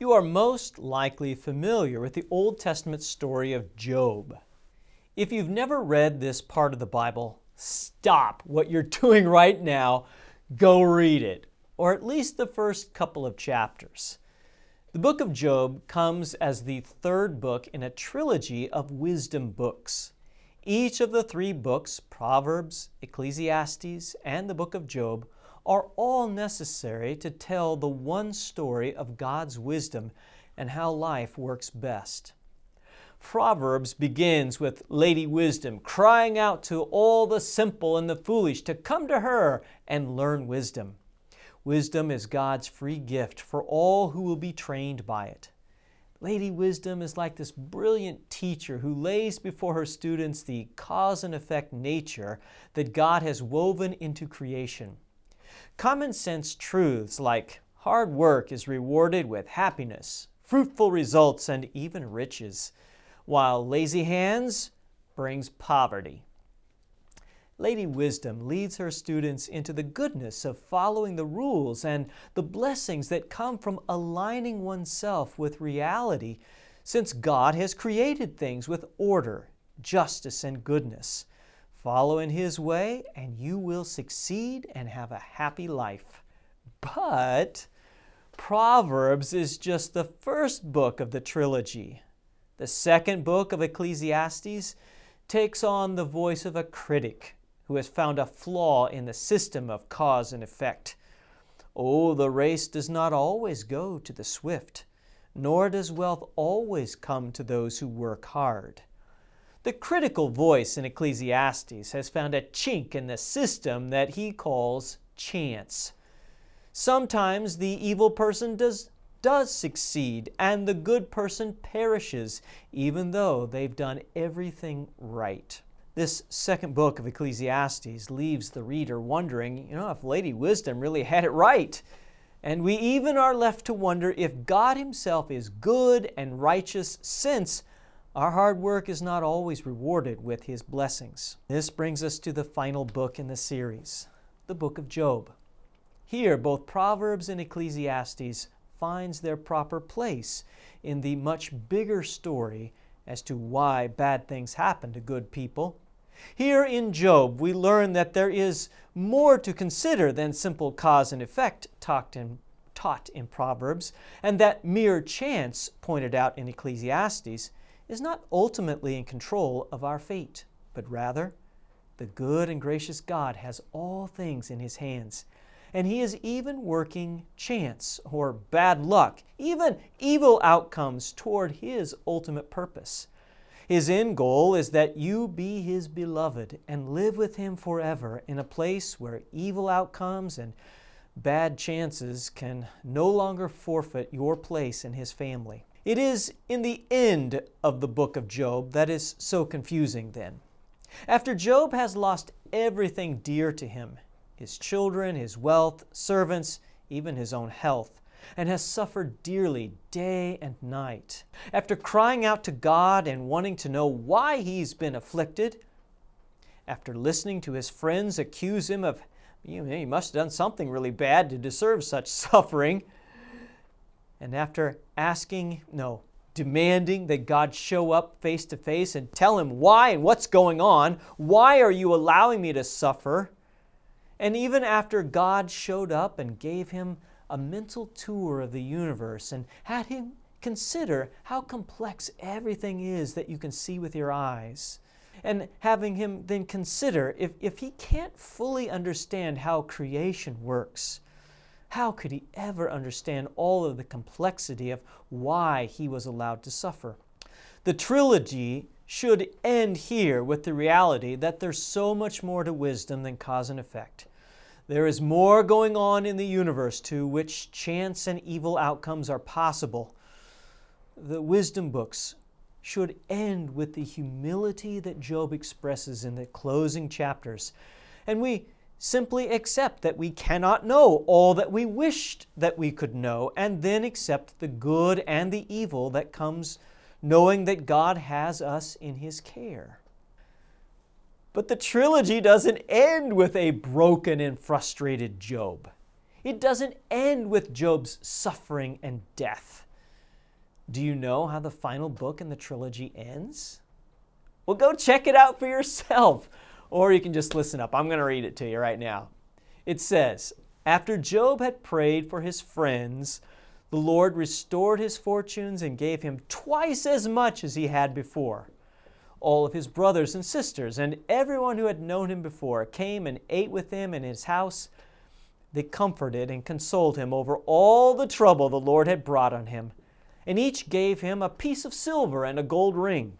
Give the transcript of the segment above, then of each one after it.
You are most likely familiar with the Old Testament story of Job. If you've never read this part of the Bible, stop what you're doing right now, go read it, or at least the first couple of chapters. The book of Job comes as the third book in a trilogy of wisdom books. Each of the three books, Proverbs, Ecclesiastes, and the book of Job, are all necessary to tell the one story of God's wisdom and how life works best. Proverbs begins with Lady Wisdom crying out to all the simple and the foolish to come to her and learn wisdom. Wisdom is God's free gift for all who will be trained by it. Lady Wisdom is like this brilliant teacher who lays before her students the cause and effect nature that God has woven into creation. Common sense truths like hard work is rewarded with happiness, fruitful results, and even riches, while lazy hands brings poverty. Lady Wisdom leads her students into the goodness of following the rules and the blessings that come from aligning oneself with reality, since God has created things with order, justice, and goodness. Follow in His way, and you will succeed and have a happy life. But Proverbs is just the first book of the trilogy. The second book of Ecclesiastes takes on the voice of a critic who has found a flaw in the system of cause and effect. Oh, the race does not always go to the swift, nor does wealth always come to those who work hard. The critical voice in Ecclesiastes has found a chink in the system that he calls chance. Sometimes the evil person does, does succeed and the good person perishes, even though they've done everything right. This second book of Ecclesiastes leaves the reader wondering, you know, if Lady Wisdom really had it right. And we even are left to wonder if God Himself is good and righteous, since our hard work is not always rewarded with His blessings. This brings us to the final book in the series, the book of Job. Here, both Proverbs and Ecclesiastes finds their proper place in the much bigger story as to why bad things happen to good people. Here in Job, we learn that there is more to consider than simple cause and effect taught in, taught in Proverbs, and that mere chance, pointed out in Ecclesiastes, is not ultimately in control of our fate, but rather the good and gracious God has all things in His hands, and He is even working chance or bad luck, even evil outcomes toward His ultimate purpose. His end goal is that you be His beloved and live with Him forever in a place where evil outcomes and bad chances can no longer forfeit your place in His family. It is in the end of the book of Job that is so confusing then. After Job has lost everything dear to him his children, his wealth, servants, even his own health and has suffered dearly day and night. After crying out to God and wanting to know why he's been afflicted, after listening to his friends accuse him of, you know, he must have done something really bad to deserve such suffering, and after asking, no, demanding that God show up face to face and tell him why and what's going on, why are you allowing me to suffer? And even after God showed up and gave him a mental tour of the universe and had him consider how complex everything is that you can see with your eyes. And having him then consider if, if he can't fully understand how creation works, how could he ever understand all of the complexity of why he was allowed to suffer? The trilogy should end here with the reality that there's so much more to wisdom than cause and effect. There is more going on in the universe to which chance and evil outcomes are possible. The wisdom books should end with the humility that Job expresses in the closing chapters. And we simply accept that we cannot know all that we wished that we could know, and then accept the good and the evil that comes knowing that God has us in His care. But the trilogy doesn't end with a broken and frustrated Job. It doesn't end with Job's suffering and death. Do you know how the final book in the trilogy ends? Well, go check it out for yourself, or you can just listen up. I'm going to read it to you right now. It says, After Job had prayed for his friends, the Lord restored his fortunes and gave him twice as much as he had before. All of his brothers and sisters and everyone who had known him before came and ate with him in his house. They comforted and consoled him over all the trouble the Lord had brought on him, and each gave him a piece of silver and a gold ring.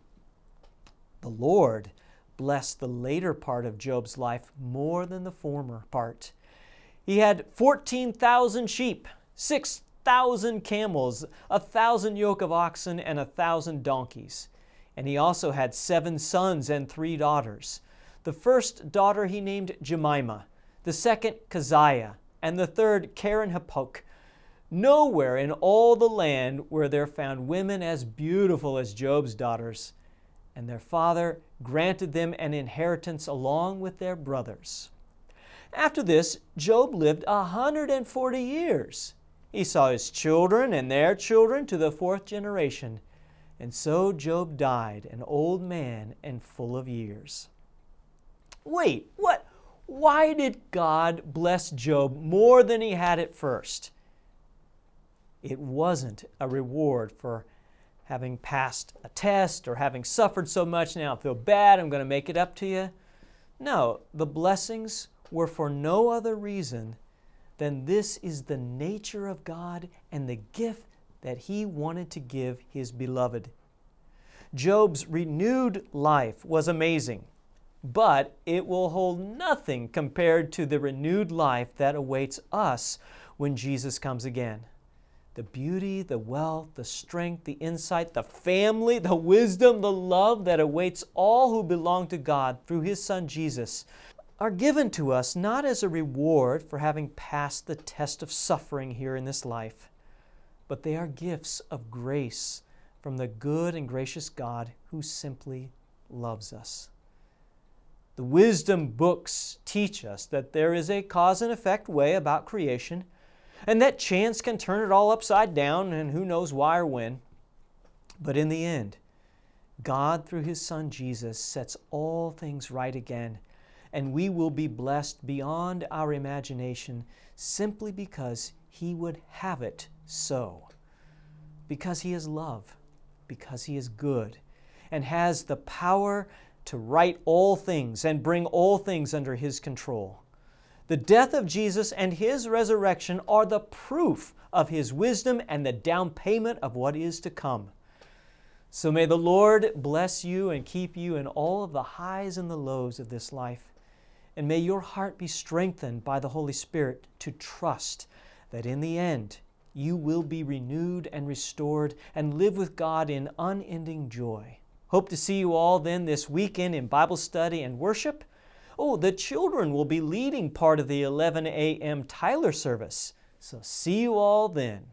The Lord blessed the later part of Job's life more than the former part. He had 14,000 sheep, 6,000 camels, a thousand yoke of oxen, and a thousand donkeys. And he also had seven sons and three daughters. The first daughter he named Jemima, the second Keziah, and the third Keren-happuch. Nowhere in all the land were there found women as beautiful as Job's daughters, and their father granted them an inheritance along with their brothers. After this, Job lived a 140 years. He saw his children and their children to the fourth generation. And so Job died, an old man and full of years. Wait, what? Why did God bless Job more than he had at first? It wasn't a reward for having passed a test or having suffered so much now I feel bad, I'm going to make it up to you. No, the blessings were for no other reason than this is the nature of God and the gift that He wanted to give His beloved. Job's renewed life was amazing, but it will hold nothing compared to the renewed life that awaits us when Jesus comes again the beauty, the wealth, the strength, the insight, the family, the wisdom, the love that awaits all who belong to God through His Son Jesus are given to us not as a reward for having passed the test of suffering here in this life, but they are gifts of grace from the good and gracious God who simply loves us. The wisdom books teach us that there is a cause and effect way about creation and that chance can turn it all upside down, and who knows why or when. But in the end, God, through His Son Jesus, sets all things right again, and we will be blessed beyond our imagination simply because He would have it so. Because He is love, because He is good, and has the power to right all things and bring all things under His control. The death of Jesus and his resurrection are the proof of his wisdom and the down payment of what is to come. So may the Lord bless you and keep you in all of the highs and the lows of this life. And may your heart be strengthened by the Holy Spirit to trust that in the end you will be renewed and restored and live with God in unending joy. Hope to see you all then this weekend in Bible study and worship. Oh, the children will be leading part of the 11 a.m. Tyler service. So see you all then.